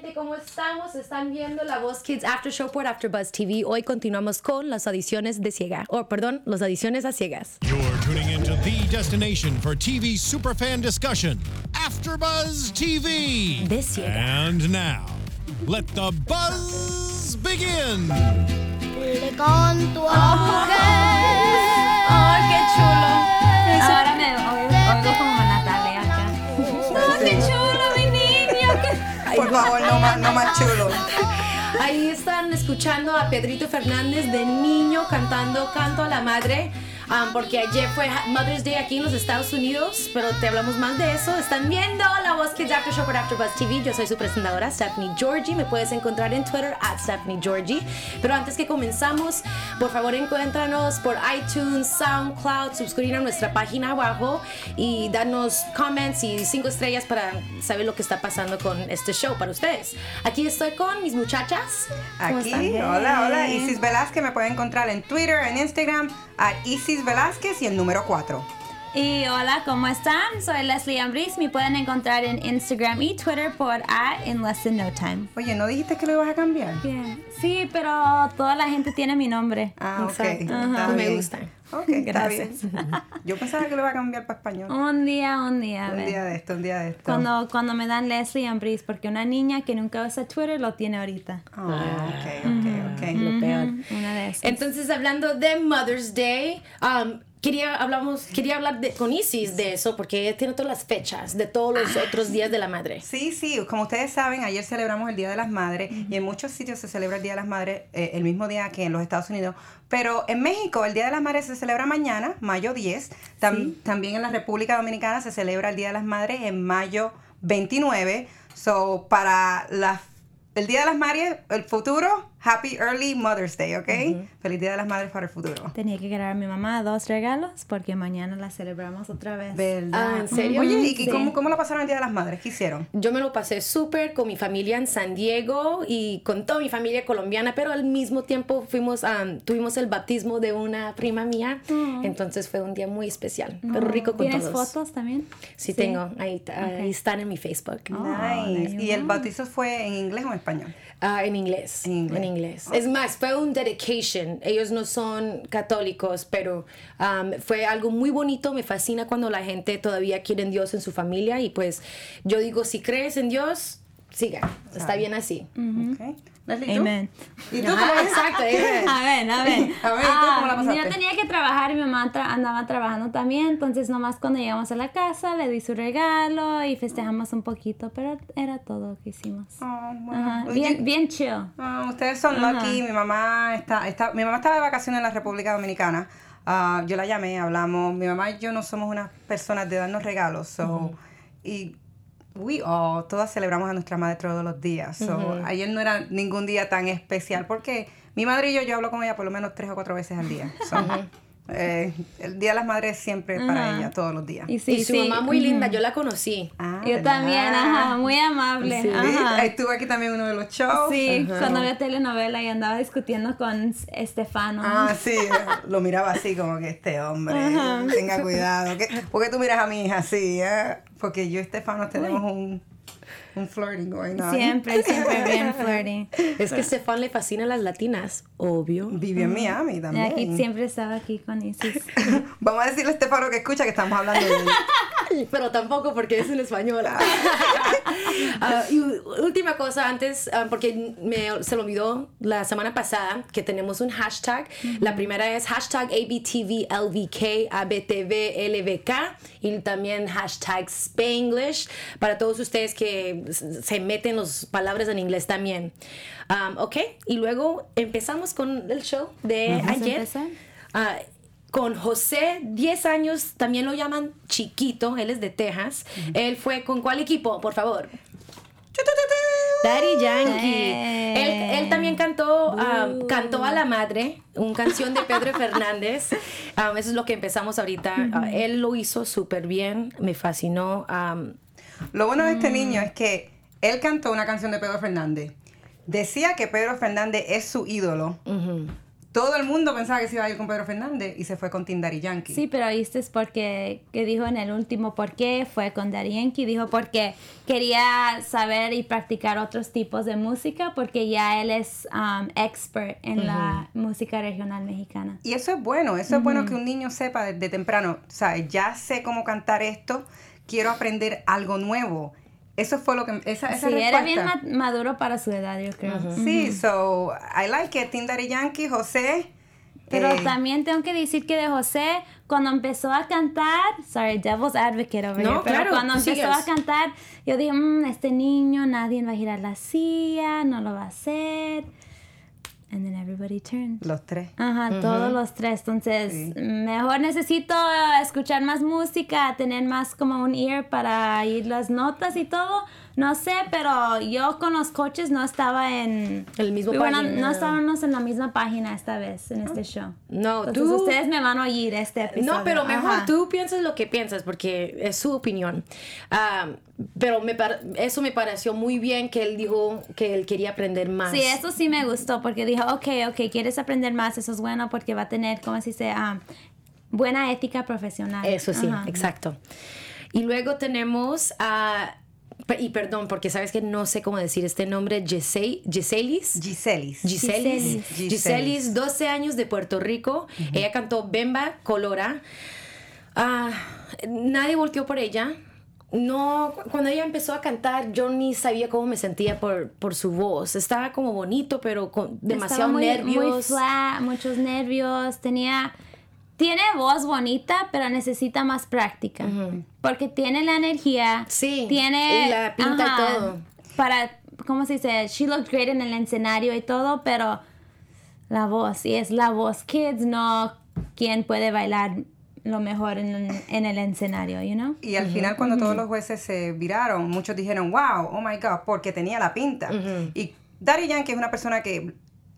gente? ¿Cómo estamos? Están viendo la Voz Kids After Show por AfterBuzz TV. Hoy continuamos con las audiciones de ciega. O, perdón, las audiciones a ciegas. You're tuning into the destination for TV superfan discussion, AfterBuzz TV. De ciega. And now, let the buzz begin. Le canto a mujer. Por favor, no más, no más chulo. Ahí están escuchando a Pedrito Fernández de niño cantando Canto a la Madre. Um, porque ayer fue Mother's Day aquí en los Estados Unidos, pero te hablamos más de eso. Están viendo la Voz Kids After Show por AfterBuzz TV. Yo soy su presentadora, Stephanie Georgie. Me puedes encontrar en Twitter, at Stephanie Georgie. Pero antes que comenzamos, por favor encuéntranos por iTunes, SoundCloud, suscribir a nuestra página abajo y darnos comments y cinco estrellas para saber lo que está pasando con este show para ustedes. Aquí estoy con mis muchachas. Aquí, hola, hola. Isis Velázquez me puede encontrar en Twitter, en Instagram, a Isis Velázquez y el número 4. Y hola, ¿cómo están? Soy Leslie Ambris. Me pueden encontrar en Instagram y Twitter por at in less than no time. Oye, ¿no dijiste que lo ibas a cambiar? Bien. Sí, pero toda la gente tiene mi nombre. Ah, ok. Exacto. está Me gusta. Ok, está Gracias. bien. Yo pensaba que lo iba a cambiar para español. Un día, un día. a Un día de esto, un día de esto. Cuando, cuando me dan Leslie Ambris, porque una niña que nunca usa Twitter lo tiene ahorita. Oh, ok, ok, ok. Lo peor. Una de esas. Entonces, hablando de Mother's Day, um, quería, hablamos, quería hablar de, con Isis de eso, porque tiene todas las fechas de todos los otros días de la madre. Sí, sí, como ustedes saben, ayer celebramos el Día de las Madres y en muchos sitios se celebra el Día de las Madres eh, el mismo día que en los Estados Unidos, pero en México el Día de las Madres se celebra mañana, mayo 10, Tam- también en la República Dominicana se celebra el Día de las Madres en mayo 29, so para la, el Día de las Madres, el futuro, Happy Early Mother's Day, ¿ok? Feliz Día de las Madres para el futuro. Tenía que quedar a mi mamá dos regalos porque mañana la celebramos otra vez. ¿Verdad? Ah, ¿en serio? Oye, ¿y Sí. cómo, cómo la pasaron el Día de las Madres? ¿Qué hicieron? Yo me lo pasé súper con mi familia en San Diego y con toda mi familia colombiana, pero al mismo tiempo fuimos, um, tuvimos el bautismo de una prima mía, entonces fue un día muy especial, pero rico con ¿Tienes todos. fotos también? Sí, tengo, ahí, ahí están en mi Facebook. Nice. ¿Y el bautizo fue en inglés o en español? Ah, en inglés. En inglés. En inglés. Es más, fue un dedication. Ellos no son católicos, pero um, fue algo muy bonito. Me fascina cuando la gente todavía quiere en Dios en su familia. Y pues yo digo, si crees en Dios, siga. Está bien así. Ok. Leslie, ¿tú? Amen. ¿Y tú Ajá, cómo es? exacto. eh. A ver, a ver. A ver, ¿y tú cómo la pasaste? Yo tenía que trabajar y mi mamá tra- andaba trabajando también, entonces nomás cuando llegamos a la casa le di su regalo y festejamos un poquito, pero era todo lo que hicimos. Oh, bueno. Ajá, Bien, bien chill. ah, ustedes son lucky. Mi mamá está, está, mi mamá estaba de vacaciones en la República Dominicana. Ah, yo la llamé, hablamos. Mi mamá y yo no somos unas personas de darnos regalos. So, Y we all, todas celebramos a nuestra madre todos los días. So, Ayer no era ningún día tan especial porque mi madre y yo, yo hablo con ella por lo menos tres o cuatro veces al día. So, eh, el Día de las Madres siempre para ella, todos los días. Y sí, y su sí. mamá muy linda, yo la conocí. Ah, Yo ¿verdad? también, ajá, muy amable. Sí. Ajá. Estuvo aquí también uno de los shows. Sí, cuando veo telenovela y andaba discutiendo con Estefano. Ah, sí, lo miraba así como que este hombre, tenga cuidado. ¿Qué- ¿Por qué tú miras a mi hija así? eh? Porque yo y Estefano tenemos un, un flirting going on. Siempre, siempre bien flirty. Es que Stefan le fascina a las latinas, obvio. Vive en Miami Y también. aquí siempre estaba aquí con Isis. Vamos a decirle a Estefano que escucha que estamos hablando de él. Pero tampoco porque es en español. Ah, y última cosa antes, ah, porque me, se lo olvidó la semana pasada que tenemos un hashtag. La primera es hashtag ABTVLVK, ABTVLVK y también hashtag Spanglish para todos ustedes que se meten las palabras en inglés también. Um, ok, y luego empezamos con el show de ayer. Ah, con José, 10 años, también lo llaman chiquito, él es de Texas. Él fue con cuál equipo, por favor? Daddy Yankee. Eh. Él, él también cantó, um, cantó a la madre, una canción de Pedro Fernández. Um, eso es lo que empezamos ahorita. Ah, él lo hizo súper bien, me fascinó. um, Lo bueno de Mm. este niño es que él cantó una canción de Pedro Fernández. Decía que Pedro Fernández es su ídolo. todo el mundo pensaba que se iba a ir con Pedro Fernández y se fue con Tim Daddy Yankee. Sí, pero viste es porque que dijo en el último por qué fue con Daddy Yankee, dijo porque quería saber y practicar otros tipos de música porque ya él es um, expert en la música regional mexicana. Y eso es bueno, eso es bueno que un niño sepa desde temprano, o sea, ya sé cómo cantar esto, quiero aprender algo nuevo. Eso fue lo que esa, esa Sí, era bien respuesta. ma- maduro para su edad, yo creo. Sí, so I like it. Tim Daddy Yankee, José. Pero eh, también tengo que decir que de José, cuando empezó a cantar, sorry, Devil's Advocate over No, here, pero claro, cuando empezó sigues. a cantar, yo dije, "Mm, este niño, nadie va a girar la silla, no lo va a hacer. And then everybody turned. los tres. Ajá, todos los tres. Entonces, Sí. mejor necesito escuchar más música, tener más como un ear para ir las notas y todo. No sé, pero yo con los coches no estaba en... El mismo página. no estábamos en la misma página esta vez, en este show. No, Entonces, tú- ustedes me van a oír este episodio. No, pero mejor Ajá. tú piensas lo que piensas porque es su opinión. Ah, pero me par- eso me pareció muy bien que él dijo que él quería aprender más. Sí, eso sí me gustó porque dijo, ok, ok, quieres aprender más, eso es bueno porque va a tener, ¿cómo se dice? Ah, buena ética profesional. Eso sí, Ajá. exacto. Y luego tenemos a... y perdón, porque sabes que no sé cómo decir este nombre, Giselis. Giselis. Giselis. Giselis. Giselis, 12 años de Puerto Rico. Ella cantó Bemba Colora. Ah, nadie volteó por ella. No, cu- cuando ella empezó a cantar, yo ni sabía cómo me sentía por, por su voz. Estaba como bonito, pero con demasiado Estaba muy, nervios. Muy flat, muchos nervios. Tenía. Tiene voz bonita, pero necesita más práctica. Porque tiene la energía. Sí, Tiene. y la pinta y todo. Para. ¿Cómo se dice? She looked great en el escenario y todo, pero. La voz. Y es la voz. Kids, no quien puede bailar lo mejor en, el- en el escenario, you know? Y al final, cuando todos los jueces se viraron, muchos dijeron, wow, oh my God, porque tenía la pinta. Y Daddy Yankee es una persona que,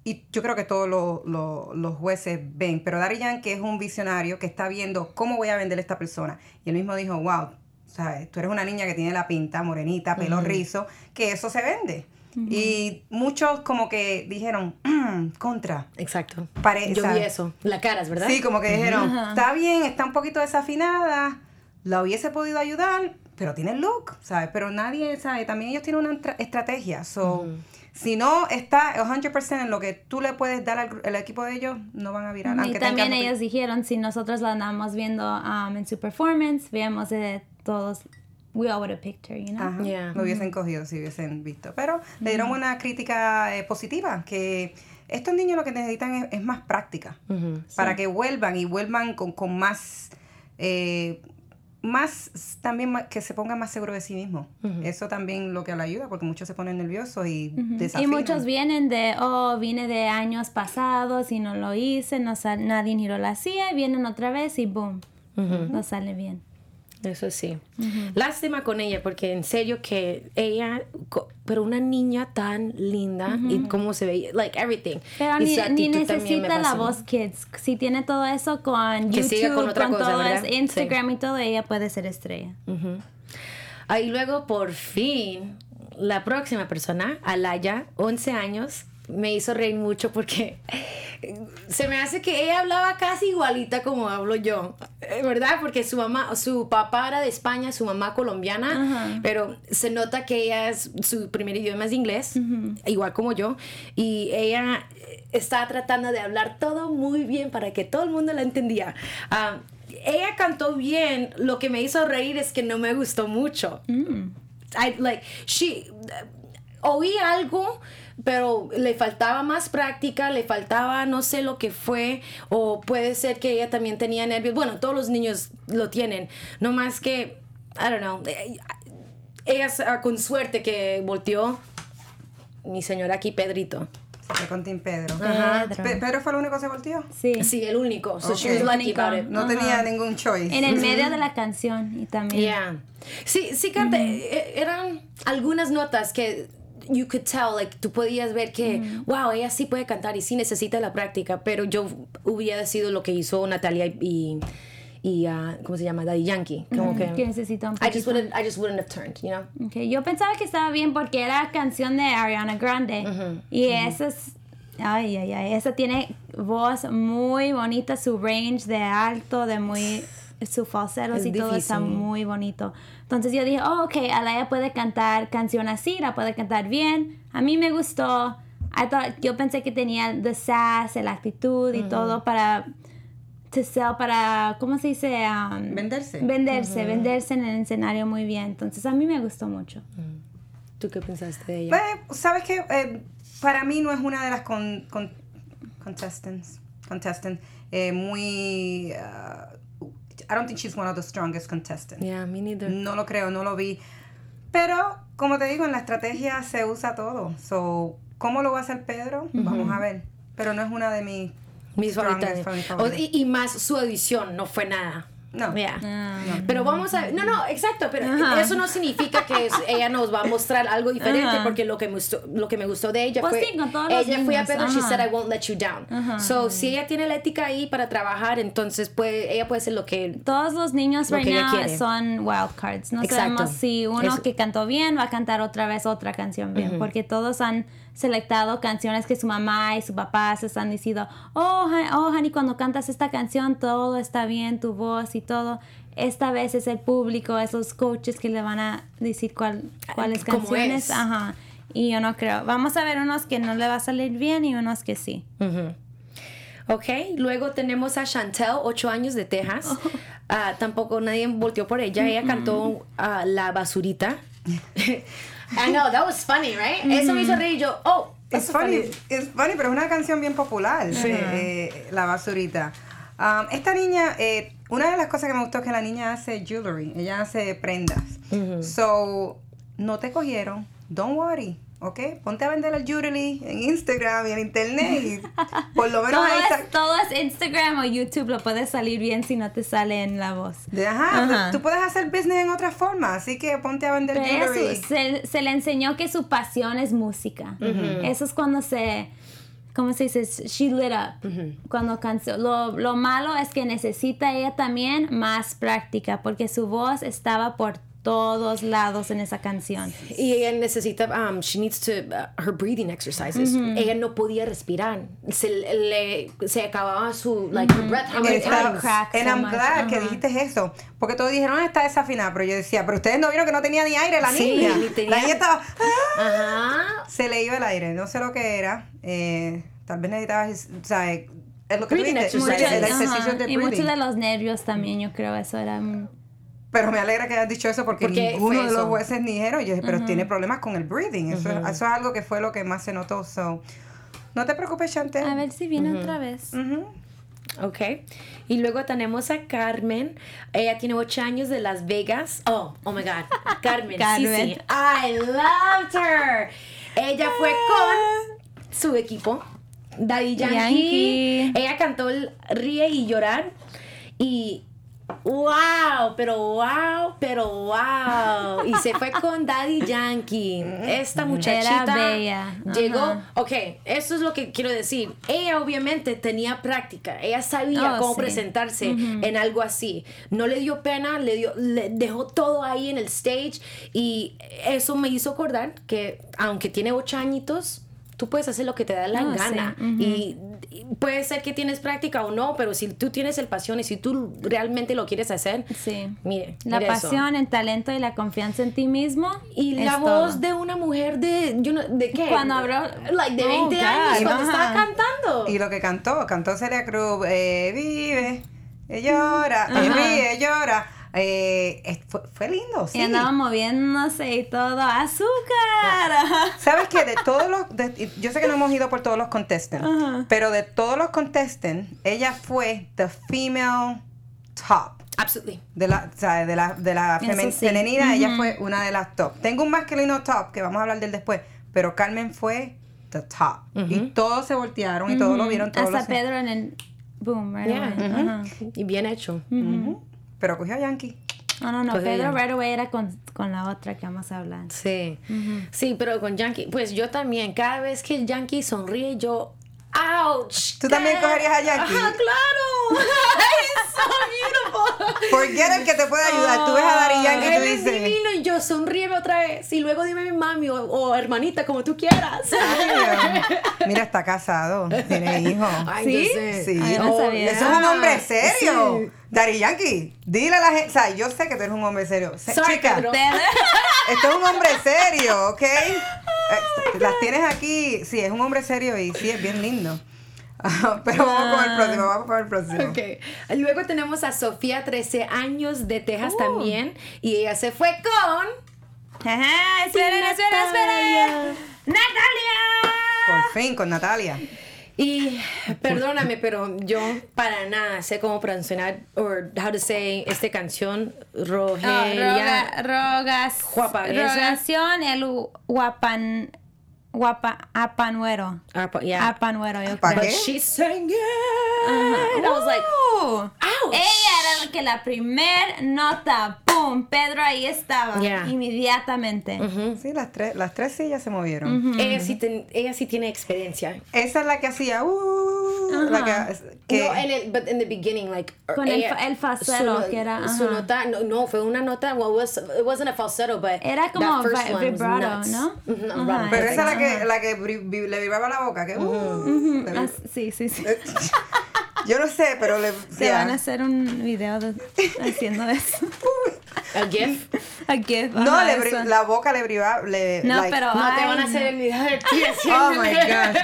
y yo creo que todos lo- lo- los jueces ven, pero Daddy Yankee es un visionario que está viendo cómo voy a vender a esta persona. Y él mismo dijo, wow, ¿sabes? tú eres una niña que tiene la pinta, morenita, pelo rizo, que eso se vende. Y muchos como que dijeron, "Mm, contra. Exacto. Pare- Yo vi eso. La caras, ¿verdad? Sí, como que dijeron, está bien, está un poquito desafinada, la hubiese podido ayudar, pero tiene look, ¿sabes? Pero nadie sabe, también ellos tienen una tra- estrategia, so, si no está 100% en lo que tú le puedes dar al, al equipo de ellos, no van a virar. Y también tengan- ellos dijeron, si nosotros la andamos viendo um, en su performance, veamos de todos, we all would have picked her, you know? Ajá, Yeah. lo hubiesen cogido si hubiesen visto. Pero le dieron una crítica eh, positiva, que estos niños lo que necesitan es, es más práctica, para que vuelvan y vuelvan con, con más, eh, más, también ma- que se pongan más seguros de sí mismos. Eso también lo que le ayuda, porque muchos se ponen nerviosos y Y desafinan. muchos vienen de, oh, vine de años pasados y no lo hice, no sal- nadie giró la silla, y vienen otra vez y boom, no sale bien. Eso sí. Lástima con ella, porque en serio que ella, pero una niña tan linda y cómo se veía, like everything. Pero ni, ni necesita la voz Kids. Si tiene todo eso con Que YouTube, con otra cosa, todo eso, Instagram y todo, ella puede ser estrella. Ah, y luego por fin, la próxima persona, Alaya, 11 años, me hizo reír mucho porque se me hace que ella hablaba casi igualita como hablo yo, eh, ¿verdad? Porque su mamá, su papá era de España, su mamá colombiana, pero se nota que ella es, su primer idioma es inglés, igual como yo, y ella eh, está tratando de hablar todo muy bien para que todo el mundo la entendía. Ah, ella cantó bien, lo que me hizo reír es que no me gustó mucho. I, like, she, oí algo, pero le faltaba más práctica, le faltaba no sé lo que fue, o puede ser que ella también tenía nervios. Bueno, todos los niños lo tienen, no más que, I don't know, eh, ella con suerte que volteó mi señora aquí, Pedrito. Se fue con Tim Pedro. Ajá. Pe- ¿Pedro fue el único que se volteó? Sí. Sí, el único. So she was lucky about it. No Ajá. tenía ningún choice. En el medio de la canción y también. Yeah. Sí, sí, canta. eh, Eran algunas notas que you could tell, like, tú podías ver que, wow, ella sí puede cantar y sí necesita la práctica, pero yo hubiera sido lo que hizo Natalia y, y ah, ¿cómo se llama? Daddy Yankee. Como que, Que necesita un I just, wouldn't, I just wouldn't have turned, you know? Ok, Yo pensaba que estaba bien porque era canción de Ariana Grande. Y esa es Ay, ay, ay. Esa tiene voz muy bonita, su range de alto, de muy. Su falseros Es y todo está muy bonito. Entonces yo dije, oh, ok, Alaya puede cantar canción así, la puede cantar bien. A mí me gustó. I thought- yo pensé que tenía the sass, la actitud y todo para. To sell, para. ¿Cómo se dice? Um, Venderse. Venderse, venderse en el escenario muy bien. Entonces a mí me gustó mucho. ¿Tú qué pensaste de ella? Pues, ¿sabes qué? Eh, para mí no es una de las con, con- contestants, contestants eh, muy... I don't think she's one of the strongest contestants. Yeah, me neither. No lo creo, no lo vi. Pero, como te digo, en la estrategia se usa todo. So, ¿cómo lo va a hacer Pedro? Vamos a ver. Pero no es una de mis... Mis favoritas. y, y más su audición no fue nada. No. Yeah. Ah. Pero vamos a no no exacto pero eso no significa que ella nos va a mostrar algo diferente porque lo que me gustó lo que me gustó de ella Pues fue sí, con todos los ella fue a Pedro she ajá. said I won't let you down so si ella tiene la ética ahí para trabajar entonces puede ella puede hacer lo que Todos los niños Lo right now son wild cards. No Exacto. sabemos si uno Eso. que cantó bien va a cantar otra vez otra canción bien, porque todos han selectado canciones que su mamá y su papá se están diciendo, oh, oh, honey, cuando cantas esta canción todo está bien, tu voz y todo. Esta vez es el público, esos coaches que le van a decir cuál, cuáles canciones. es. Ajá. Y yo no creo. Vamos a ver unos que no le va a salir bien y unos que sí. Ok, luego tenemos a Chantel, 8 años de Texas. Oh. Ah, tampoco nadie volteó por ella. Ella cantó ah, La Basurita. I know, that was funny, right? Eso me hizo reír. Yo, oh, that's funny, es funny, pero es una canción bien popular, eh, eh, La Basurita. Um, esta niña, eh, una de las cosas que me gustó es que la niña hace jewelry, ella hace prendas. So, no te cogieron, don't worry, ¿ok? Ponte a vender el jewelry en Instagram y en internet y por lo menos Todo ahí es, todo es Instagram o YouTube, lo puedes salir bien si no te sale en la voz. de- Ajá, Ajá. tú puedes hacer business en otra forma, así que ponte a vender Pero jewelry. su- se, se le enseñó que su pasión es música. Eso es cuando se, ¿cómo se dice? She lit up. Cuando canció. Lo, lo malo es que necesita ella también más práctica porque su voz estaba por todos lados en esa canción. Y ella necesita, um, she needs to, uh, her breathing exercises. Ella no podía respirar. Se le, se acababa su, like, her breath. How many times? crack and so I'm much. glad que dijiste eso. Porque todos dijeron, "Ah, está desafinada. Pero yo decía, pero ustedes no vieron que no tenía ni aire la Sí, niña. ni tenía- La niña estaba. "Ah". Ajá. Se le iba el aire. No sé lo que era. Eh, tal vez necesitaba. O sea, es lo que tú exercises. El ejercicio de y muchos de los nervios también, yo creo, eso era... un- Pero me alegra que hayas dicho eso porque, Porque ninguno de los jueces ni dijeron. Yo dije, pero tiene problemas con el breathing. Eso, es- eso es algo que fue lo que más se notó. So, no te preocupes, Chantel. A ver si viene otra vez. Ok. Y luego tenemos a Carmen. Ella tiene 8 años de Las Vegas. Oh, oh my God. Carmen. Carmen. Sí, sí. I loved her. Ella fue con su equipo. Daddy Yankee. Yankee. Ella cantó el Ríe y Llorar. Y wow, pero wow, pero wow. Y se fue con Daddy Yankee. Esta muchachita Era bella. llegó. Ok, eso es lo que quiero decir. Ella obviamente tenía práctica. Ella sabía Oh, cómo sí. presentarse en algo así. No le dio pena, le dio, le dejó todo ahí en el stage. Y eso me hizo acordar que aunque tiene ocho añitos. Tú puedes hacer lo que te da la Ah, sí. gana. y, y puede ser que tienes práctica o no, pero si tú tienes el pasión y si tú realmente lo quieres hacer, Sí. mire. La mire eso. pasión, el talento y la confianza en ti mismo. Y la todo. voz de una mujer de, yo no- ¿de qué? Cuando habló- Like de Oh, 20 God, años, cuando ajá. estaba cantando. Y lo que cantó, cantó Celia Cruz, eh, vive, eh, llora, eh, ríe, llora. Eh, fue, fue lindo, sí. Y andaba moviéndose y todo. ¡Azúcar! ¿Sabes qué? De todos los, de- yo sé que no hemos ido por todos los contestants, pero de todos los contestants, ella fue the female top. Absolutely. De la, o sea, de la, de la Eso femen- sí. femenina, ella fue una de las top. Tengo un masculino top, que vamos a hablar del después, pero Carmen fue the top. Y todos se voltearon y todos lo vieron, todos Hasta lo Pedro en el boom, right Yeah. Y bien hecho. Pero cogió a Yankee. No, no, no. Pues Pedro ella. right away era con, con la otra que vamos a hablar. Sí. Sí, pero con Yankee, pues yo también, cada vez que Yankee sonríe, yo, ouch. ¿Tú también cogerías a Yankee? Ajá, claro. So beautiful. Porque el que te puede ayudar. Tú ves a Dari Yankee y tú Él es dices. divino y yo sonríeme otra vez. Y luego dime mi mami o, o hermanita, como tú quieras. "Ay, Dios". Mira, está casado, tiene hijos. Ay, ¿Sí? Sí, Ay, no oh, eso es un hombre Ah, serio. sí. Dari Yankee, dile a la gente, o sea, yo sé que tú eres un hombre serio. Se- Sorry, Chica, Pedro. esto es un hombre serio, ¿ok? Eh, las tienes aquí, sí, es un hombre serio y sí, es bien lindo. Pero vamos con el próximo, vamos con el próximo. Ok. Luego tenemos a Sofía, 13 años, de Texas Uh. también. Y ella se fue con. Ajá, esperen, esperen, esperen. ¡Natalia! Por fin, con Natalia. Y perdóname, pero yo para nada sé cómo pronunciar o how to say esta canción Oh, Rogelia. roga, rogas, rogación, el guapan, guapa, apanuero. Yeah. Apanuero, yo ¿Pa creo. qué? But she sang it. And I was like, ouch. Ella era la que la primer nota, ¡pum! Pedro ahí estaba, Yeah. inmediatamente. Sí, las tres, las tres sillas se movieron. ella, sí ten- ella sí tiene experiencia. Esa es la que hacía, uh, que, que- No, en el, but in the beginning, like Con el ella- el falsetto, su no- que era, su nota, no, no, fue una nota, well, was, it wasn't a falsetto, but Era that como first vi- one was vibrato, nuts. ¿no? Ajá. vibrato. pero esa es la que, la que bri- vi- le vibraba la boca, que, uh, Ujú, le- ah, sí, sí, sí. yo no sé, pero le, Se ya. van a hacer un video de- haciendo eso. A GIF. ¿A qué? No, Ajá, le la boca le le, No, like- pero. No te ay, van a hacer el video de ti Oh my god.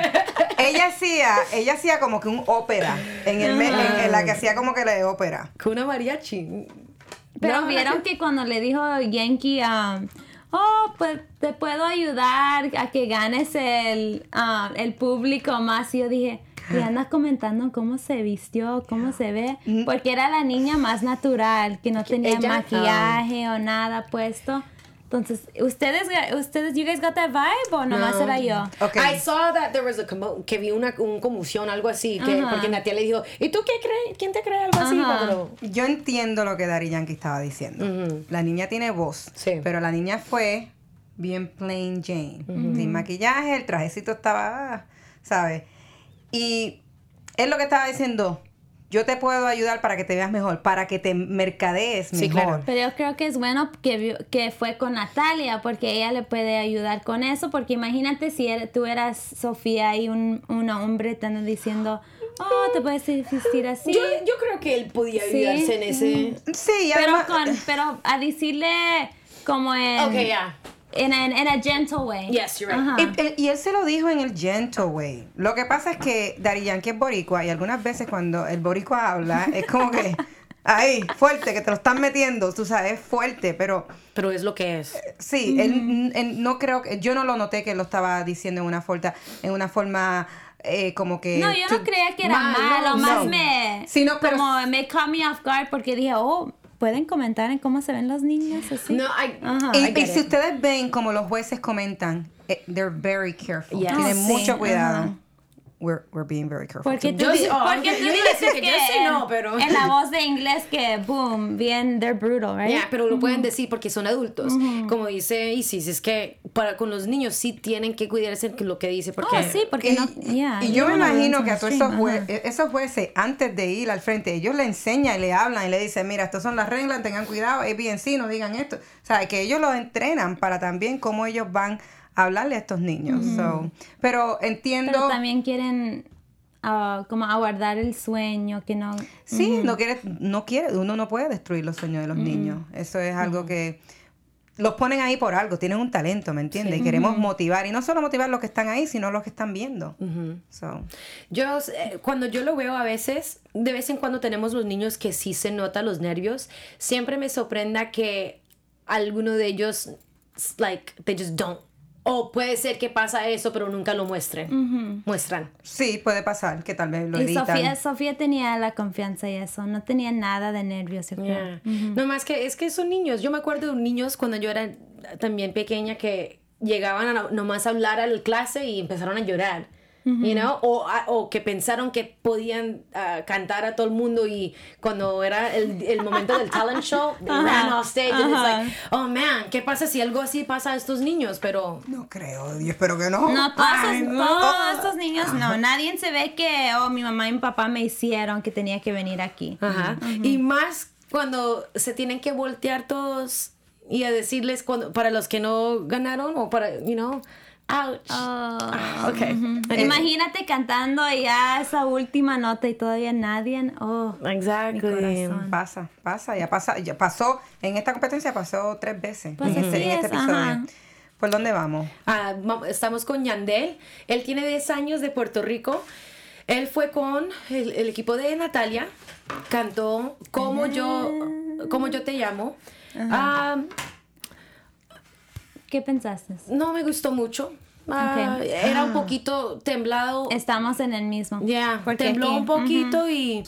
Ella hacía, ella hacía como que un ópera en el en, en la que hacía como que la de ópera. Con una mariachi. Pero No, vieron que cuando le dijo Yankee, um, oh, pues te puedo ayudar a que ganes el, um, el público más. Y yo dije, y andas comentando cómo se vistió, cómo se ve, porque era la niña más natural, que no tenía ella- maquillaje o nada puesto. Entonces, ¿ustedes, ustedes, you guys got that vibe o nomás No. era yo? Ok. I saw that there was a commo- que vi una un conmoción, algo así, que, Ajá. porque Natia le dijo, ¿y tú qué crees? ¿Quién te cree algo así? Ajá. Pero, Yo entiendo lo que Dari Yankee estaba diciendo. La niña tiene voz, Sí. pero la niña fue bien plain Jane. Sin maquillaje, el trajecito estaba, ah, ¿sabes? Y es lo que estaba diciendo. Yo te puedo ayudar para que te veas mejor, para que te mercadees Sí, mejor. claro. Pero yo creo que es bueno que, que fue con Natalia, porque ella le puede ayudar con eso, porque imagínate si era- tú eras Sofía y un, un hombre te anda diciendo, oh, te puedes vestir así. yo, yo creo que él podía Sí. ayudarse en ese... Sí, pero, además- con, pero a decirle como en... Ok, ya. En en en a gentle way. Yes, you're right. Ajá. Y, él- y él se lo dijo en el gentle way. Lo que pasa es que Dari Yankee es boricua y algunas veces cuando el boricua habla es como que, ahí, fuerte, que te lo están metiendo, tú sabes, es fuerte, pero Pero es lo que es. sí, él, él no creo que, yo no lo noté que lo estaba diciendo en una forma, en una forma eh, como que... No, yo no creía que era Mal, malo, no, más no. me... Sí, no, pero- como me caught me off guard porque dije, oh, ¿pueden comentar en cómo se ven los niños así? No, I, Ajá. Y, I y get si it. ustedes ven como los jueces comentan, eh, they're very careful. Yes. Tienen Oh, sí, mucho cuidado. We're, we're being very careful. Porque tú, Yo di- sí- oh, porque tú dices decir que yo sí no, pero- en la voz de inglés que, boom, bien, they're brutal, right? Yeah, pero lo pueden decir porque son adultos. Como dice Isis, es que para con los niños sí tienen que cuidarse de lo que dice porque Oh, sí, porque y, no, yeah, y yo me imagino que a todos esos, jue- ajá. esos jueces, antes de ir al frente, ellos le enseñan y le hablan y le dicen, mira, estas son las reglas, tengan cuidado, ABNC, no digan esto. O sea, que ellos los entrenan para también cómo ellos van hablarle a estos niños. So, pero entiendo... Pero también quieren ah, como aguardar el sueño, que no... Sí, no quiere, no quiere, uno no puede destruir los sueños de los niños. Eso es algo que los ponen ahí por algo, tienen un talento, ¿me entiendes? Y queremos motivar, y no solo motivar los que están ahí, sino los que están viendo. So, yo eh, cuando yo lo veo a veces, de vez en cuando tenemos los niños que sí se nota los nervios, siempre me sorprenda que alguno de ellos like they just don't. O puede ser que pasa eso, pero nunca lo muestren. Muestran. sí, puede pasar que tal vez lo Y editan. Sofía, Sofía tenía la confianza y eso, no tenía nada de nervios. Yeah. No más que es que son niños. Yo me acuerdo de niños cuando yo era también pequeña que llegaban a no- nomás a hablar a la clase y empezaron a llorar. You know? o, a- o que pensaron que podían ah, cantar a todo el mundo y cuando era el, el momento del talent show, they ran off stage and it's like, oh man, ¿qué pasa si algo así pasa a estos niños? Pero No creo, y espero que no. No, todos, Ay, no. todos estos niños, no. Nadie se ve que, oh, mi mamá y mi papá me hicieron que tenía que venir aquí. Ajá. Y más cuando se tienen que voltear todos y a decirles cuando, para los que no ganaron o para, you know, ouch. Oh. okay. Eh, Imagínate cantando ya esa última nota y todavía nadie. Oh, Exactly. corazón. Pasa, pasa, ya pasa, ya pasó, en esta competencia pasó tres veces. Pues en, este, en este es, episodio. ajá. ¿Por dónde vamos? Ah, estamos con Yandel. Él tiene 10 años de Puerto Rico. Él fue con el, el equipo de Natalia. Cantó Como yo, como yo te llamo. Ah, ¿Qué pensaste? no me gustó mucho. Ah. Era un poquito temblado. Estamos en el mismo. Ya, Porque tembló aquí- un poquito y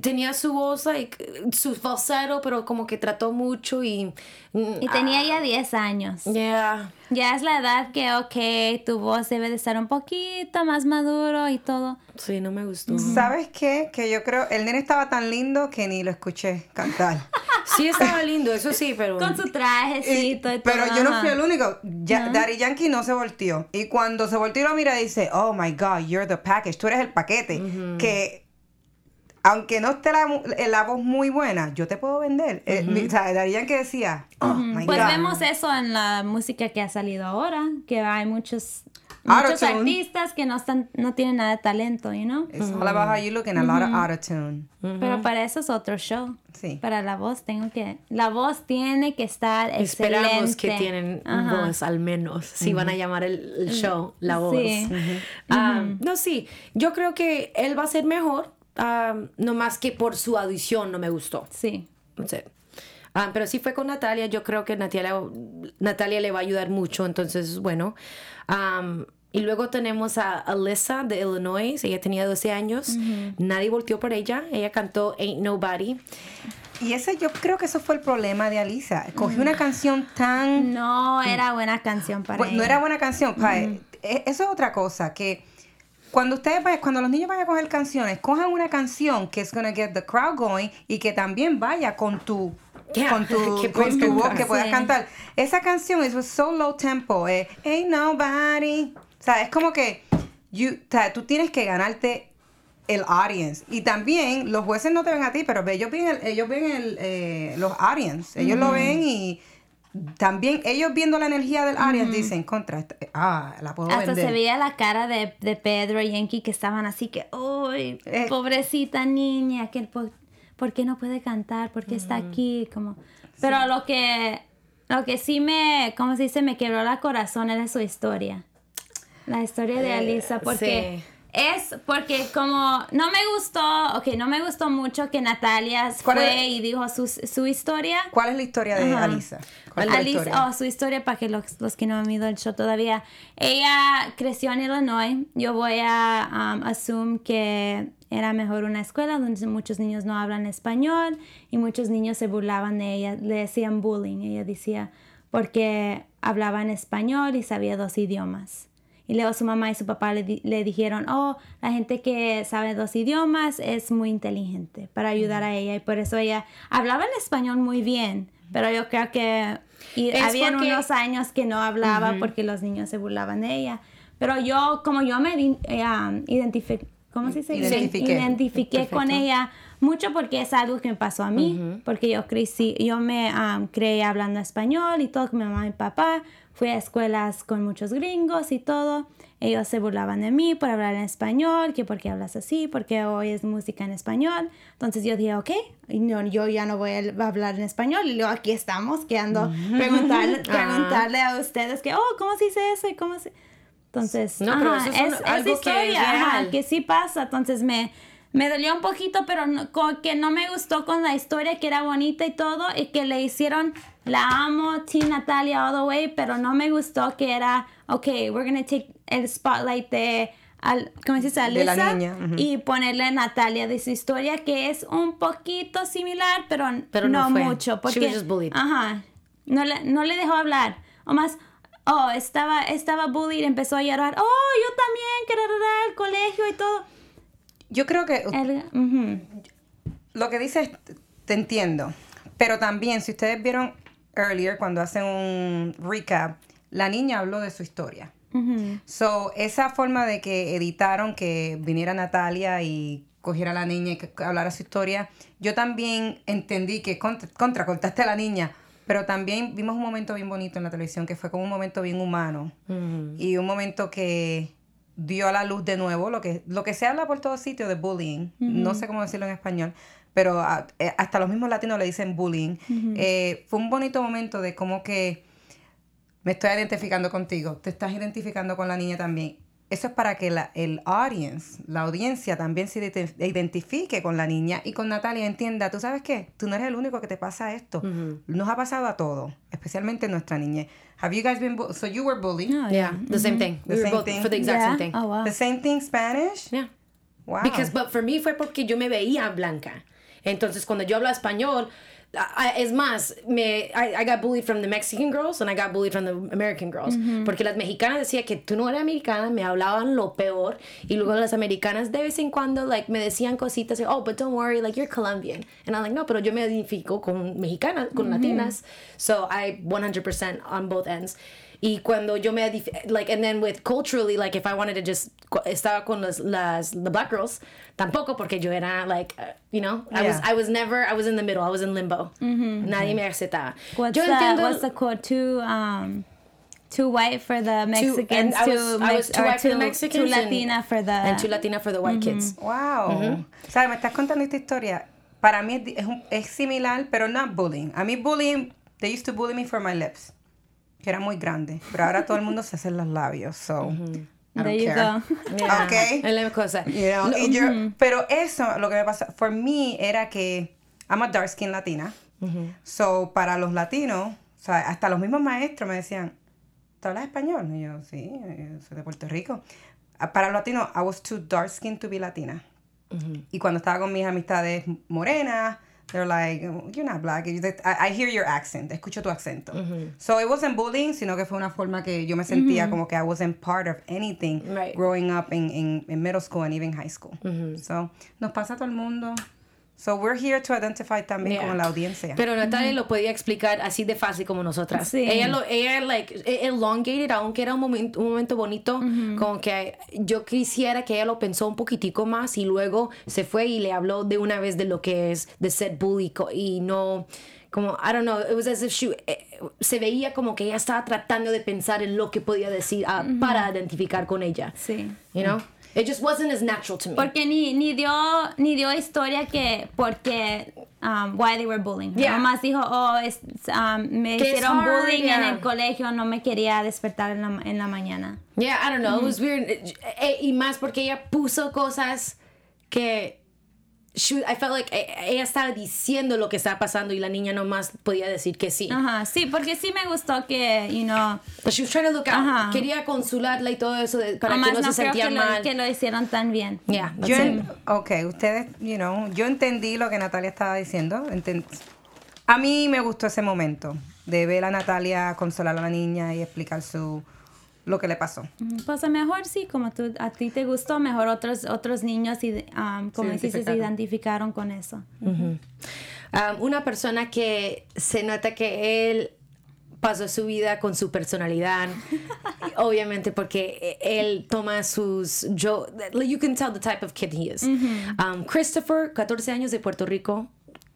tenía su voz, like, su falsero, pero como que trató mucho y... Y tenía ya 10 años. Ya. Ya es la edad que, ok, tu voz debe de estar un poquito más maduro y todo. Sí, no me gustó. ¿Sabes qué? Que yo creo, el nene estaba tan lindo que ni lo escuché cantar. Sí estaba lindo, eso sí, pero... Con su trajecito y, Y- todo. pero yo no fui el único. Ya, Daddy Yankee no se volteó. Y cuando se volteó y lo mira, dice, oh my God, you're the package. Tú eres el paquete. Que aunque no esté la, eh, la voz muy buena, yo te puedo vender. Eh, mi- o sea, Daddy Yankee decía, oh my Pues God. vemos eso en la música que ha salido ahora, que hay muchos. Muchos artistas que no están, no tienen nada de talento, you know? It's all about how you look and a lot of autotune. Pero para eso es otro show. Sí. Para la voz tengo que, la voz tiene que estar excelente. Esperamos que tienen Ajá. voz al menos, si van a llamar el, el show, la voz. Sí. Ah, No, sí, yo creo que él va a ser mejor, ah, no más que por su audición no me gustó. Sí. No sé. Ah, pero sí fue con Natalia, yo creo que Natalia, Natalia le va a ayudar mucho, entonces, bueno. Y luego tenemos a Alyssa de Illinois, ella tenía 12 años, nadie volteó por ella, ella cantó Ain't Nobody. Y ese yo creo que eso fue el problema de Alisa. Cogió una canción tan... No era buena canción para Pues, no ella. era buena canción. pa, eh, Eso es otra cosa, que cuando ustedes vayan, cuando los niños vayan a coger canciones, cojan una canción que es gonna get the crowd going y que también vaya con tu Yeah, con tu, con tu voz que puedas Sí. cantar. Esa canción es so low tempo, eh, ain't nobody. O sea, es como que you, o sea, tú tienes que ganarte el audience. Y también los jueces no te ven a ti, pero ellos ven, el- ellos ven el, eh, los audience. Ellos lo ven y también ellos viendo la energía del audience dicen, contra, ah, la puedo Hasta vender. se veía la cara de, de Pedro y Yankee que estaban así que, uy, Eh. pobrecita niña, que por, ¿por qué no puede cantar? ¿Por qué está aquí? Como, pero lo que, lo que sí me, ¿cómo se dice? Me quebró la corazón era su historia. La historia de Eh, Alisa, porque sí. es, porque como no me gustó, ok, no me gustó mucho que Natalia ¿Cuál fue y dijo su, su historia. ¿Cuál es la historia de Ajá. Alisa? ¿Cuál es la historia? oh, su historia para que los, los que no han ido el show todavía. Ella creció en Illinois. Yo voy a um, asumir que era mejor una escuela donde muchos niños no hablan español y muchos niños se burlaban de ella, le decían bullying. Ella decía porque hablaba en español y sabía dos idiomas. Y luego su mamá y su papá le, le dijeron, oh, la gente que sabe dos idiomas es muy inteligente para ayudar a ella. Y por eso ella hablaba en español muy bien. Pero yo creo que y habían porque- unos años que no hablaba porque los niños se burlaban de ella. Pero yo, como yo me di- eh, um, identifiqué, ¿cómo se dice? Identifiqué. Identifiqué con Perfecto. ella mucho porque es algo que me pasó a mí, porque yo crecí, yo me um, creí hablando español y todo con mi mamá y mi papá, fui a escuelas con muchos gringos y todo, ellos se burlaban de mí por hablar en español, que por qué hablas así, porque oyes música en español, entonces yo dije, ok, no, yo ya no voy a hablar en español y luego aquí estamos, que ando preguntarle, preguntarle a ustedes que, oh, ¿cómo se dice eso? y cómo se... Entonces, No, ajá, eso es un- algo que es historia, ajá, real. que sí pasa. Entonces me, me dolió un poquito, pero no, que no me gustó con la historia, que era bonita y todo, y que le hicieron, la amo, Team Natalia all the way, pero no me gustó que era, ok, we're gonna take el spotlight de, al, ¿cómo se dice? De la niña, ujú. y ponerle a Natalia de su historia, que es un poquito similar, pero, Pero no no, mucho. She Porque, was just bullied. Ajá, no le, no le dejó hablar. O más, oh, estaba, estaba bullied, empezó a llorar, oh, yo también, que el colegio y todo. Yo creo que El- ujú. lo que dices, te entiendo. Pero también, si ustedes vieron earlier, cuando hacen un recap, la niña habló de su historia. So, esa forma de que editaron que viniera Natalia y cogiera a la niña y que hablara su historia, yo también entendí que contra, contra cortaste a la niña, pero también vimos un momento bien bonito en la televisión que fue como un momento bien humano. Y un momento que dio a la luz de nuevo lo que, lo que se habla por todos sitios de bullying, no sé cómo decirlo en español, pero a- eh, hasta los mismos latinos le dicen bullying. Eh, fue un bonito momento de como que me estoy identificando contigo, te estás identificando con la niña también. Eso es para que la, el audience, la audiencia también se ident- identifique con la niña y con Natalia entienda, tú sabes qué, tú no eres el único que te pasa esto. Nos ha pasado a todos, especialmente nuestra niña. Have you guys been, bu- so you were bullied? Oh, Yeah, the same thing. The we were same both thing? for the exact Yeah? same thing. Oh, wow. The same thing Spanish? Yeah. Wow. Because, but for me fue porque yo me veía blanca. Entonces, cuando yo hablo español, es más, me, I, I got bullied from the Mexican girls and I got bullied from the American girls. Porque las mexicanas decían que tú no eras americana, me hablaban lo peor. Y luego las americanas de vez en cuando, like, me decían cositas, oh, but don't worry, like, you're Colombian. And I'm like, no, pero yo me identifico con mexicanas, con latinas. So I 100% on both ends. Y cuando yo me like and then with culturally like if I wanted to just cu- estaba con las las the black girls tampoco porque yo era like uh, you know I was I was never I was in the middle I was in limbo nadie me aceptaba What's, yo the, entiendo what's the quote? Too, um, too white for the Mexicans, and I too, was, I was Mex- too or white for the Mexicans too and- Latina for the... and too Latina for the white kids Wow. ¿Sabes? Me estás contando esta historia. Para mí es, es, es similar, pero no bullying. A mí bullying, they used to bully me for my lips. Que era muy grande. Pero ahora todo el mundo se hace los labios. So, I don't There you care. go. Yeah. Okay. es la cosa You know, Lo- y yo- Pero eso, lo que me pasa, for me, era que I'm a dark skin latina. So, para los latinos, o sea, hasta los mismos maestros me decían, ¿tú hablas español? Y yo, sí, yo soy de Puerto Rico. Ah, Para los latinos, I was too dark skin to be latina. Y cuando estaba con mis amistades morenas, they're like, "Oh, you're not black. I, I hear your accent. Escucho tu acento. Mm-hmm. So it wasn't bullying, sino que fue una forma que yo me sentía mm-hmm. como que I wasn't part of anything Right. growing up in, in, in middle school and even high school. Mm-hmm. So nos pasa a todo el mundo. So we're here to identify también Yeah. con la audiencia. Pero Natalia lo podía explicar así de fácil como nosotras. Sí. Ella lo, ella like e- elongated, aunque era un momento, un momento bonito, como que yo quisiera que ella lo pensó un poquitico más y luego se fue y le habló de una vez de lo que es de ser bully y no como I don't know, it was as if she eh, se veía como que ella estaba tratando de pensar en lo que podía decir ah, para identificar con ella. Sí. You know? It just wasn't as natural to me. Porque ni, ni dio ni dio historia que porque um, why they were bullying. Yeah. Nomás dijo, oh, es, um, me Que hicieron hard, bullying en yeah. el colegio, no me quería despertar en la, en la mañana. Yeah, I don't know. It was weird. Eh, eh, y más porque ella puso cosas que. She- I felt like eh, ella estaba diciendo lo que estaba pasando y la niña nomás podía decir que sí. Ajá, sí, porque sí me gustó que, you know, But she was trying to look out. Ajá. Quería consolarla y todo eso de- para nomás que no, no se creo sentía que mal. lo, que lo hicieron tan bien. Yeah, Yo, en- ok, ustedes, you know, yo entendí lo que Natalia estaba diciendo. enten- a mí me gustó ese momento de ver a Natalia consolar a la niña y explicar su lo que le pasó. Pues a mejor sí, como tú, a ti te gustó, mejor otros otros niños, y, um, como dices, se identificaron. con eso. Um, una persona que se nota que él pasó su vida con su personalidad, obviamente porque él toma sus... Yo, you can tell the type of kid he is. Um, Christopher, 14 años de Puerto Rico,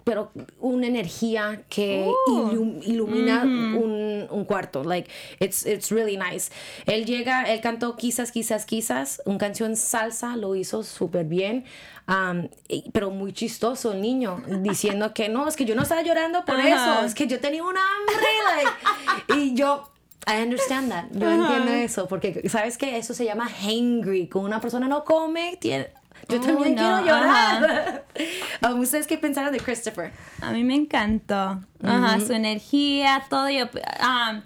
pero una energía que ilum- ilumina un, un cuarto. Like, it's, it's really nice. Él llega, él cantó Quizás, Quizás, Quizás, una canción salsa, lo hizo súper bien. Um, pero muy chistoso el niño, diciendo que no, es que yo no estaba llorando por Ajá. eso, es que yo tenía un hambre. like, y yo... I understand that. Yo entiendo eso. Porque, ¿sabes qué? Eso se llama hangry. Cuando una persona no come, tiene... Yo también no, quiero llorar. ¿Ustedes qué pensaron de Christopher? A mí me encantó. Ajá, su energía, todo. Yo, um,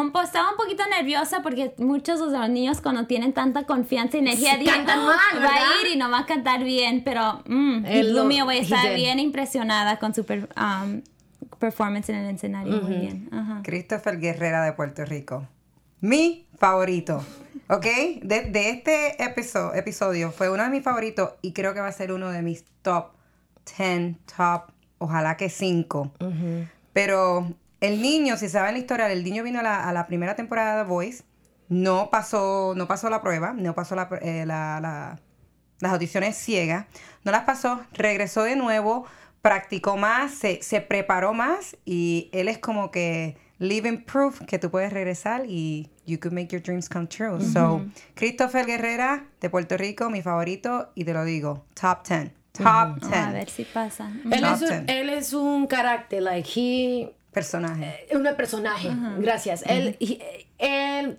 un po- estaba un poquito nerviosa porque muchos de los niños cuando tienen tanta confianza y energía Sí, "Oh, mal, va ¿verdad?" a ir y no va a cantar bien, pero mm, lo- Blue voy a estar bien impresionada con su per- um, performance en el escenario. Muy bien. Christopher Guerrera de Puerto Rico. mi favorito. ¿Ok? De, de este episodio, episodio fue uno de mis favoritos y creo que va a ser uno de mis top 10, top, ojalá que 5. Pero el niño, si saben la historia, el niño vino a la, a la primera temporada de The Voice, no pasó, no pasó la prueba, no pasó la, eh, la- la- las audiciones ciegas, no las pasó, regresó de nuevo, practicó más, se, se preparó más y él es como que living proof que tú puedes regresar y you could make your dreams come true. So, Christopher Guerrera de Puerto Rico, mi favorito, y te lo digo, top 10. Top 10 A ver si pasa. Él Top es, un, ten. él es un carácter, like, he, personaje. un personaje. Gracias. Él, he- él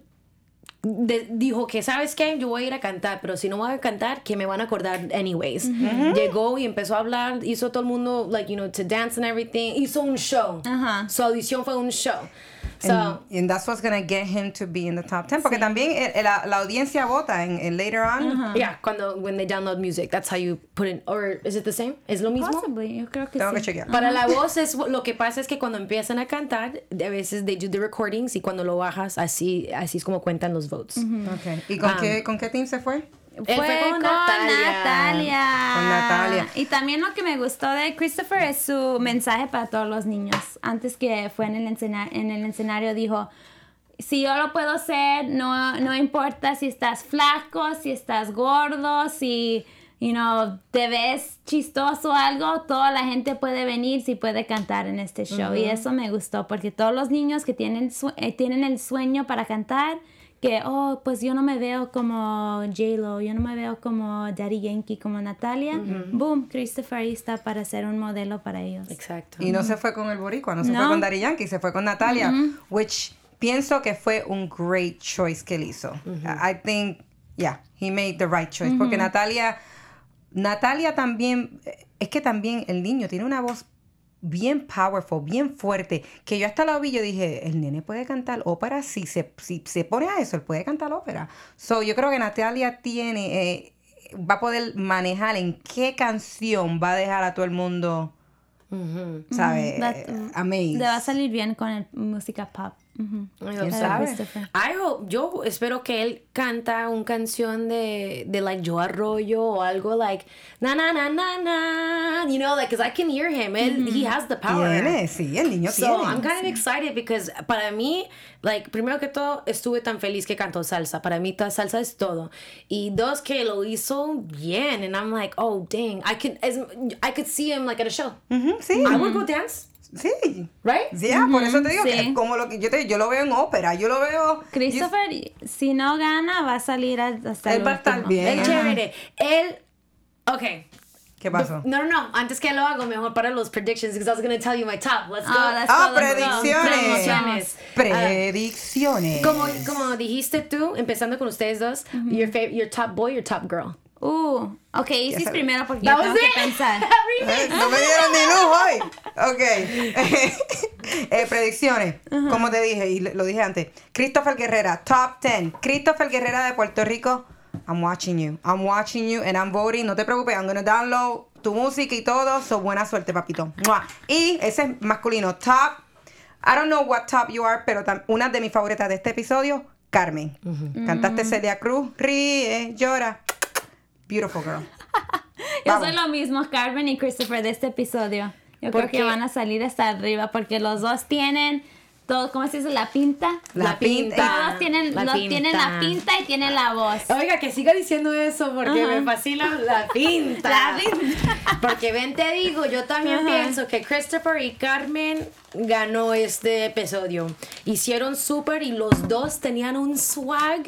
de- dijo que, ¿sabes qué? Yo voy a ir a cantar, pero si no voy a cantar, que me van a acordar anyways. Llegó y empezó a hablar, hizo todo el mundo, like, you know, to dance and everything. Hizo un show. Su audición fue un show. So, And, and that's what's gonna get him to be in the top 10. Porque también eh, la, la audiencia vota en, en later on. yeah, cuando, when they download music, that's how you put it, or is it the same? ¿Es lo mismo? Possibly, yo creo que Tengo que sí. chequear. Para la voz es lo que pasa es que cuando empiezan a cantar, a veces they do the recordings y cuando lo bajas así así es como cuentan los votes. Okay. ¿Y con, Ah. qué, con qué team se fue? Fue, fue con con, Natalia. Natalia. Con Natalia. Y también lo que me gustó de Christopher es su mensaje para todos los niños. Antes que fue en el, escena- en el escenario dijo, si yo lo puedo hacer, no, no importa si estás flaco, si estás gordo, si you know, te ves chistoso o algo, toda la gente puede venir si puede cantar en este show. Y eso me gustó porque todos los niños que tienen, eh, tienen el sueño para cantar, que, oh, pues yo no me veo como J-Lo, yo no me veo como Daddy Yankee, como Natalia. Boom, Christopher ahí está para ser un modelo para ellos. Exacto. Y no se fue con el boricua, no se fue con Daddy Yankee, se fue con Natalia, which pienso que fue un great choice que él hizo. I think, yeah, he made the right choice. Porque Natalia, Natalia también, es que también el niño tiene una voz bien powerful, bien fuerte, que yo hasta la vi y yo dije, el nene puede cantar ópera, si se, si se pone a eso, él puede cantar ópera. So, yo creo que Natalia tiene, eh, va a poder manejar en qué canción va a dejar a todo el mundo, ¿sabes? That- Amazed. Le va a salir bien con el, música pop. Ujú. I ¿Quién hope so. sabe? I hope, yo espero que él canta una canción de, de like Joe Arroyo o algo like na na na na na, you know, like because I can hear him. Él, he has the power. Tiene, sí, el niño So tiene. I'm kind of excited because para mí, like, primero que todo, estuve tan feliz que cantó salsa. Para mí, toda salsa es todo. Y dos, que lo hizo bien. And I'm like, oh, dang. I could, as, I could see him, like, at a show. Ujú, sí, I would go dance, sí. right? Sí, ah, por eso te digo que sí. es como lo que yo te yo lo veo en ópera, yo lo veo Christopher, si no gana, va a salir hasta Él el va a estar bien. Es chévere. Él, okay. ¿Qué pasó? No, no, no. Antes que lo hago, mejor para los predictions, because I was going to tell you my top. Let's go. Ah, let's Ah, go, let's go. predicciones. Predicciones. Predicciones. Como, como dijiste tú, empezando con ustedes dos, your, fav- your top boy, your top girl. Uh, ok, Isis primero porque That yo tengo was que it. pensar. Eh, No me dieron ni luz hoy. Ok. Eh, predicciones. Como te dije, y lo dije antes. Christopher Guerrera, top 10. Christopher Guerrera de Puerto Rico. I'm watching you. I'm watching you and I'm voting. No te preocupes, I'm gonna download tu música y todo. So buena suerte, papito. Mua. Y ese es masculino. Top. I don't know what top you are, pero una de mis favoritas de este episodio, Carmen. Cantaste Celia Cruz. Ríe, llora. Beautiful girl. Yo soy lo mismo, Carmen y Christopher, de este episodio. Yo ¿Por creo que van a salir hasta arriba porque los dos tienen todo, ¿cómo se dice? La pinta. La pinta. Todos tienen La los tienen la pinta. pinta y tienen la voz. Oiga, que siga diciendo eso porque me fascina la pinta. La pinta. Porque ven, te digo, yo también pienso que Christopher y Carmen ganó este episodio. Hicieron súper y los dos tenían un swag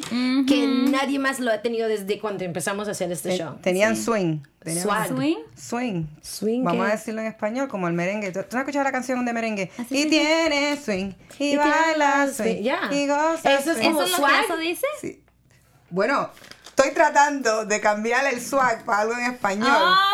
que nadie más lo ha tenido desde cuando empezamos a hacer este show. Tenían swing. Tenían Swag. Swing. Swing. Swing, Vamos ¿qué? a decirlo en español, como el merengue. ¿Tú, no has escuchado la canción de merengue? Así y tiene swing. Y, Y baila swing. swing, ya. Y goza Eso es swing. como ¿Eso es lo swag. que eso dice? Sí. Bueno, estoy tratando de cambiar el swag para algo en español.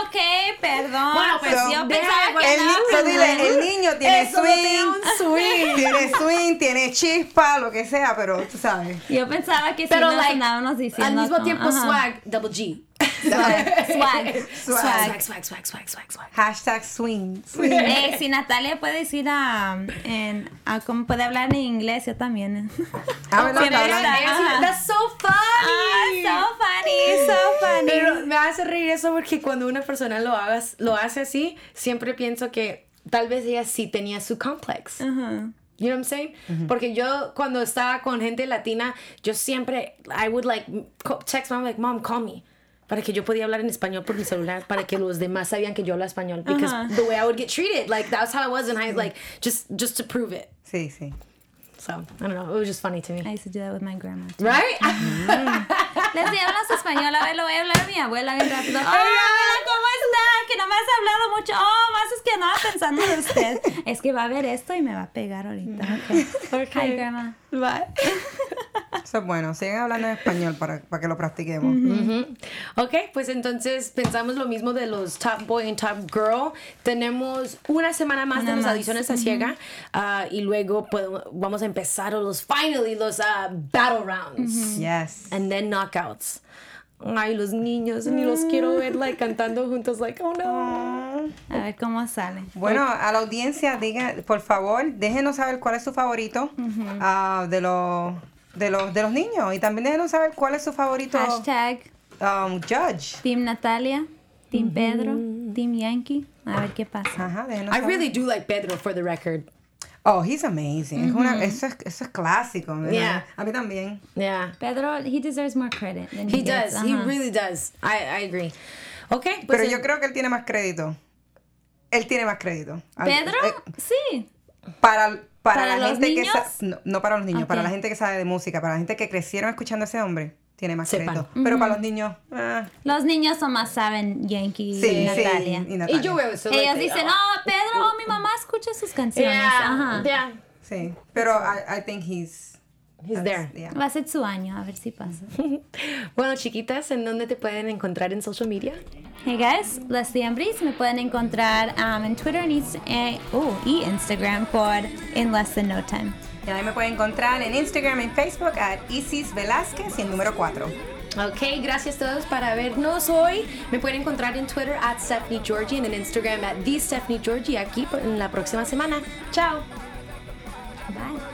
Ok, perdón. Bueno, pues so, yo pensaba que el, andaba ni- so dile, el niño tiene Eso no tiene swing, un swing. tiene swing, tiene chispa, lo que sea, pero tú sabes. Yo pensaba que Pero sí nos like, diciendo. al mismo tiempo ajá. swag, double G. Swag. Swag, Swag. swag, swag, swag, swag, swag. Hashtag swing. Eh, si Natalia puede decir a, en, a cómo puede hablar en inglés, yo también. Ah. Ajá. That's so Ah, funny. so funny, so funny. Pero me hace reír eso porque cuando una persona lo, hagas, lo hace así, siempre pienso que tal vez ella sí tenía su complex. Ajá. You know what I'm saying? Porque yo cuando estaba con gente latina, yo siempre, I would like text mom like, mom, call me. Para que yo podía hablar en español por mi celular, para que los demás sabían que yo hablo español. Because Ajá. the way I would get treated, like that's how I was in high, like just just to prove it. Sí, sí. So I don't know, it was just funny to I me, used to do that with my grandma. too. right? Les di, hablas español, a ver, lo voy a hablar a mi abuela bien rápido. Oh, abuela, ¿cómo está? Que no me has hablado mucho. Oh, más es que andaba pensando en usted. Es que va a ver esto y me va a pegar ahorita. Ok. Hi, grandma. Bye. Eso es bueno. Sigan hablando en español para, para que lo practiquemos. Ok, pues entonces pensamos lo mismo de los Top Boy y Top Girl. Tenemos una semana más Una de las audiciones a ciega ah, y luego podemos- vamos a empezar los finally los ah, battle rounds Yes. and then knockouts. Ay, los niños, ni los quiero ver like cantando juntos like oh no. A ver cómo sale. Bueno, a la audiencia, diga, por favor, déjenos saber cuál es su favorito ah, de los de los de los niños y también déjenos saber cuál es su favorito Hashtag um, judge. Team Natalia, Team Pedro, Team Yankee. A ver qué pasa. Ajá, déjenos I saber. really do like Pedro for the record. Oh, he's amazing. Es una- eso, es, eso es clásico. ¿verdad? Yeah. A mí también. Yeah. Pedro, he deserves more credit than he, He gets. does. He Ajá. really does. I, I agree. Okay, pues Pero en- yo creo que él tiene más crédito. Él tiene más crédito. Al- Pedro, eh, sí. para, para, ¿Para la los gente que sa- no, no para los niños, para la gente que sabe de música, para la gente que crecieron escuchando a ese hombre, tiene más Sepan. crédito. Pero para los niños, ah, Los niños son más saben Yankee sí, y sí, Natalia. y Natalia. Y yo veo eso. Ellos dicen, oh, oh, Pedro, oh, mi mamá escucha sus canciones. Yeah, Ajá. yeah. Sí, pero I, I think he's He's there. yeah. Va a ser su año, a ver si pasa. Bueno, chiquitas, ¿en dónde te pueden encontrar en social media? Hey guys, Leslie Ambris, me pueden encontrar um, en Twitter Inst- eh, oh, y Instagram por In Less Than No Time. Y ahí me pueden encontrar en Instagram y Facebook a Isis Velázquez y el número 4. Ok, gracias a todos para vernos hoy. Me pueden encontrar en Twitter at Stephanie Georgie y en Instagram at the Stephanie Georgie aquí en la próxima semana. Chao. Bye.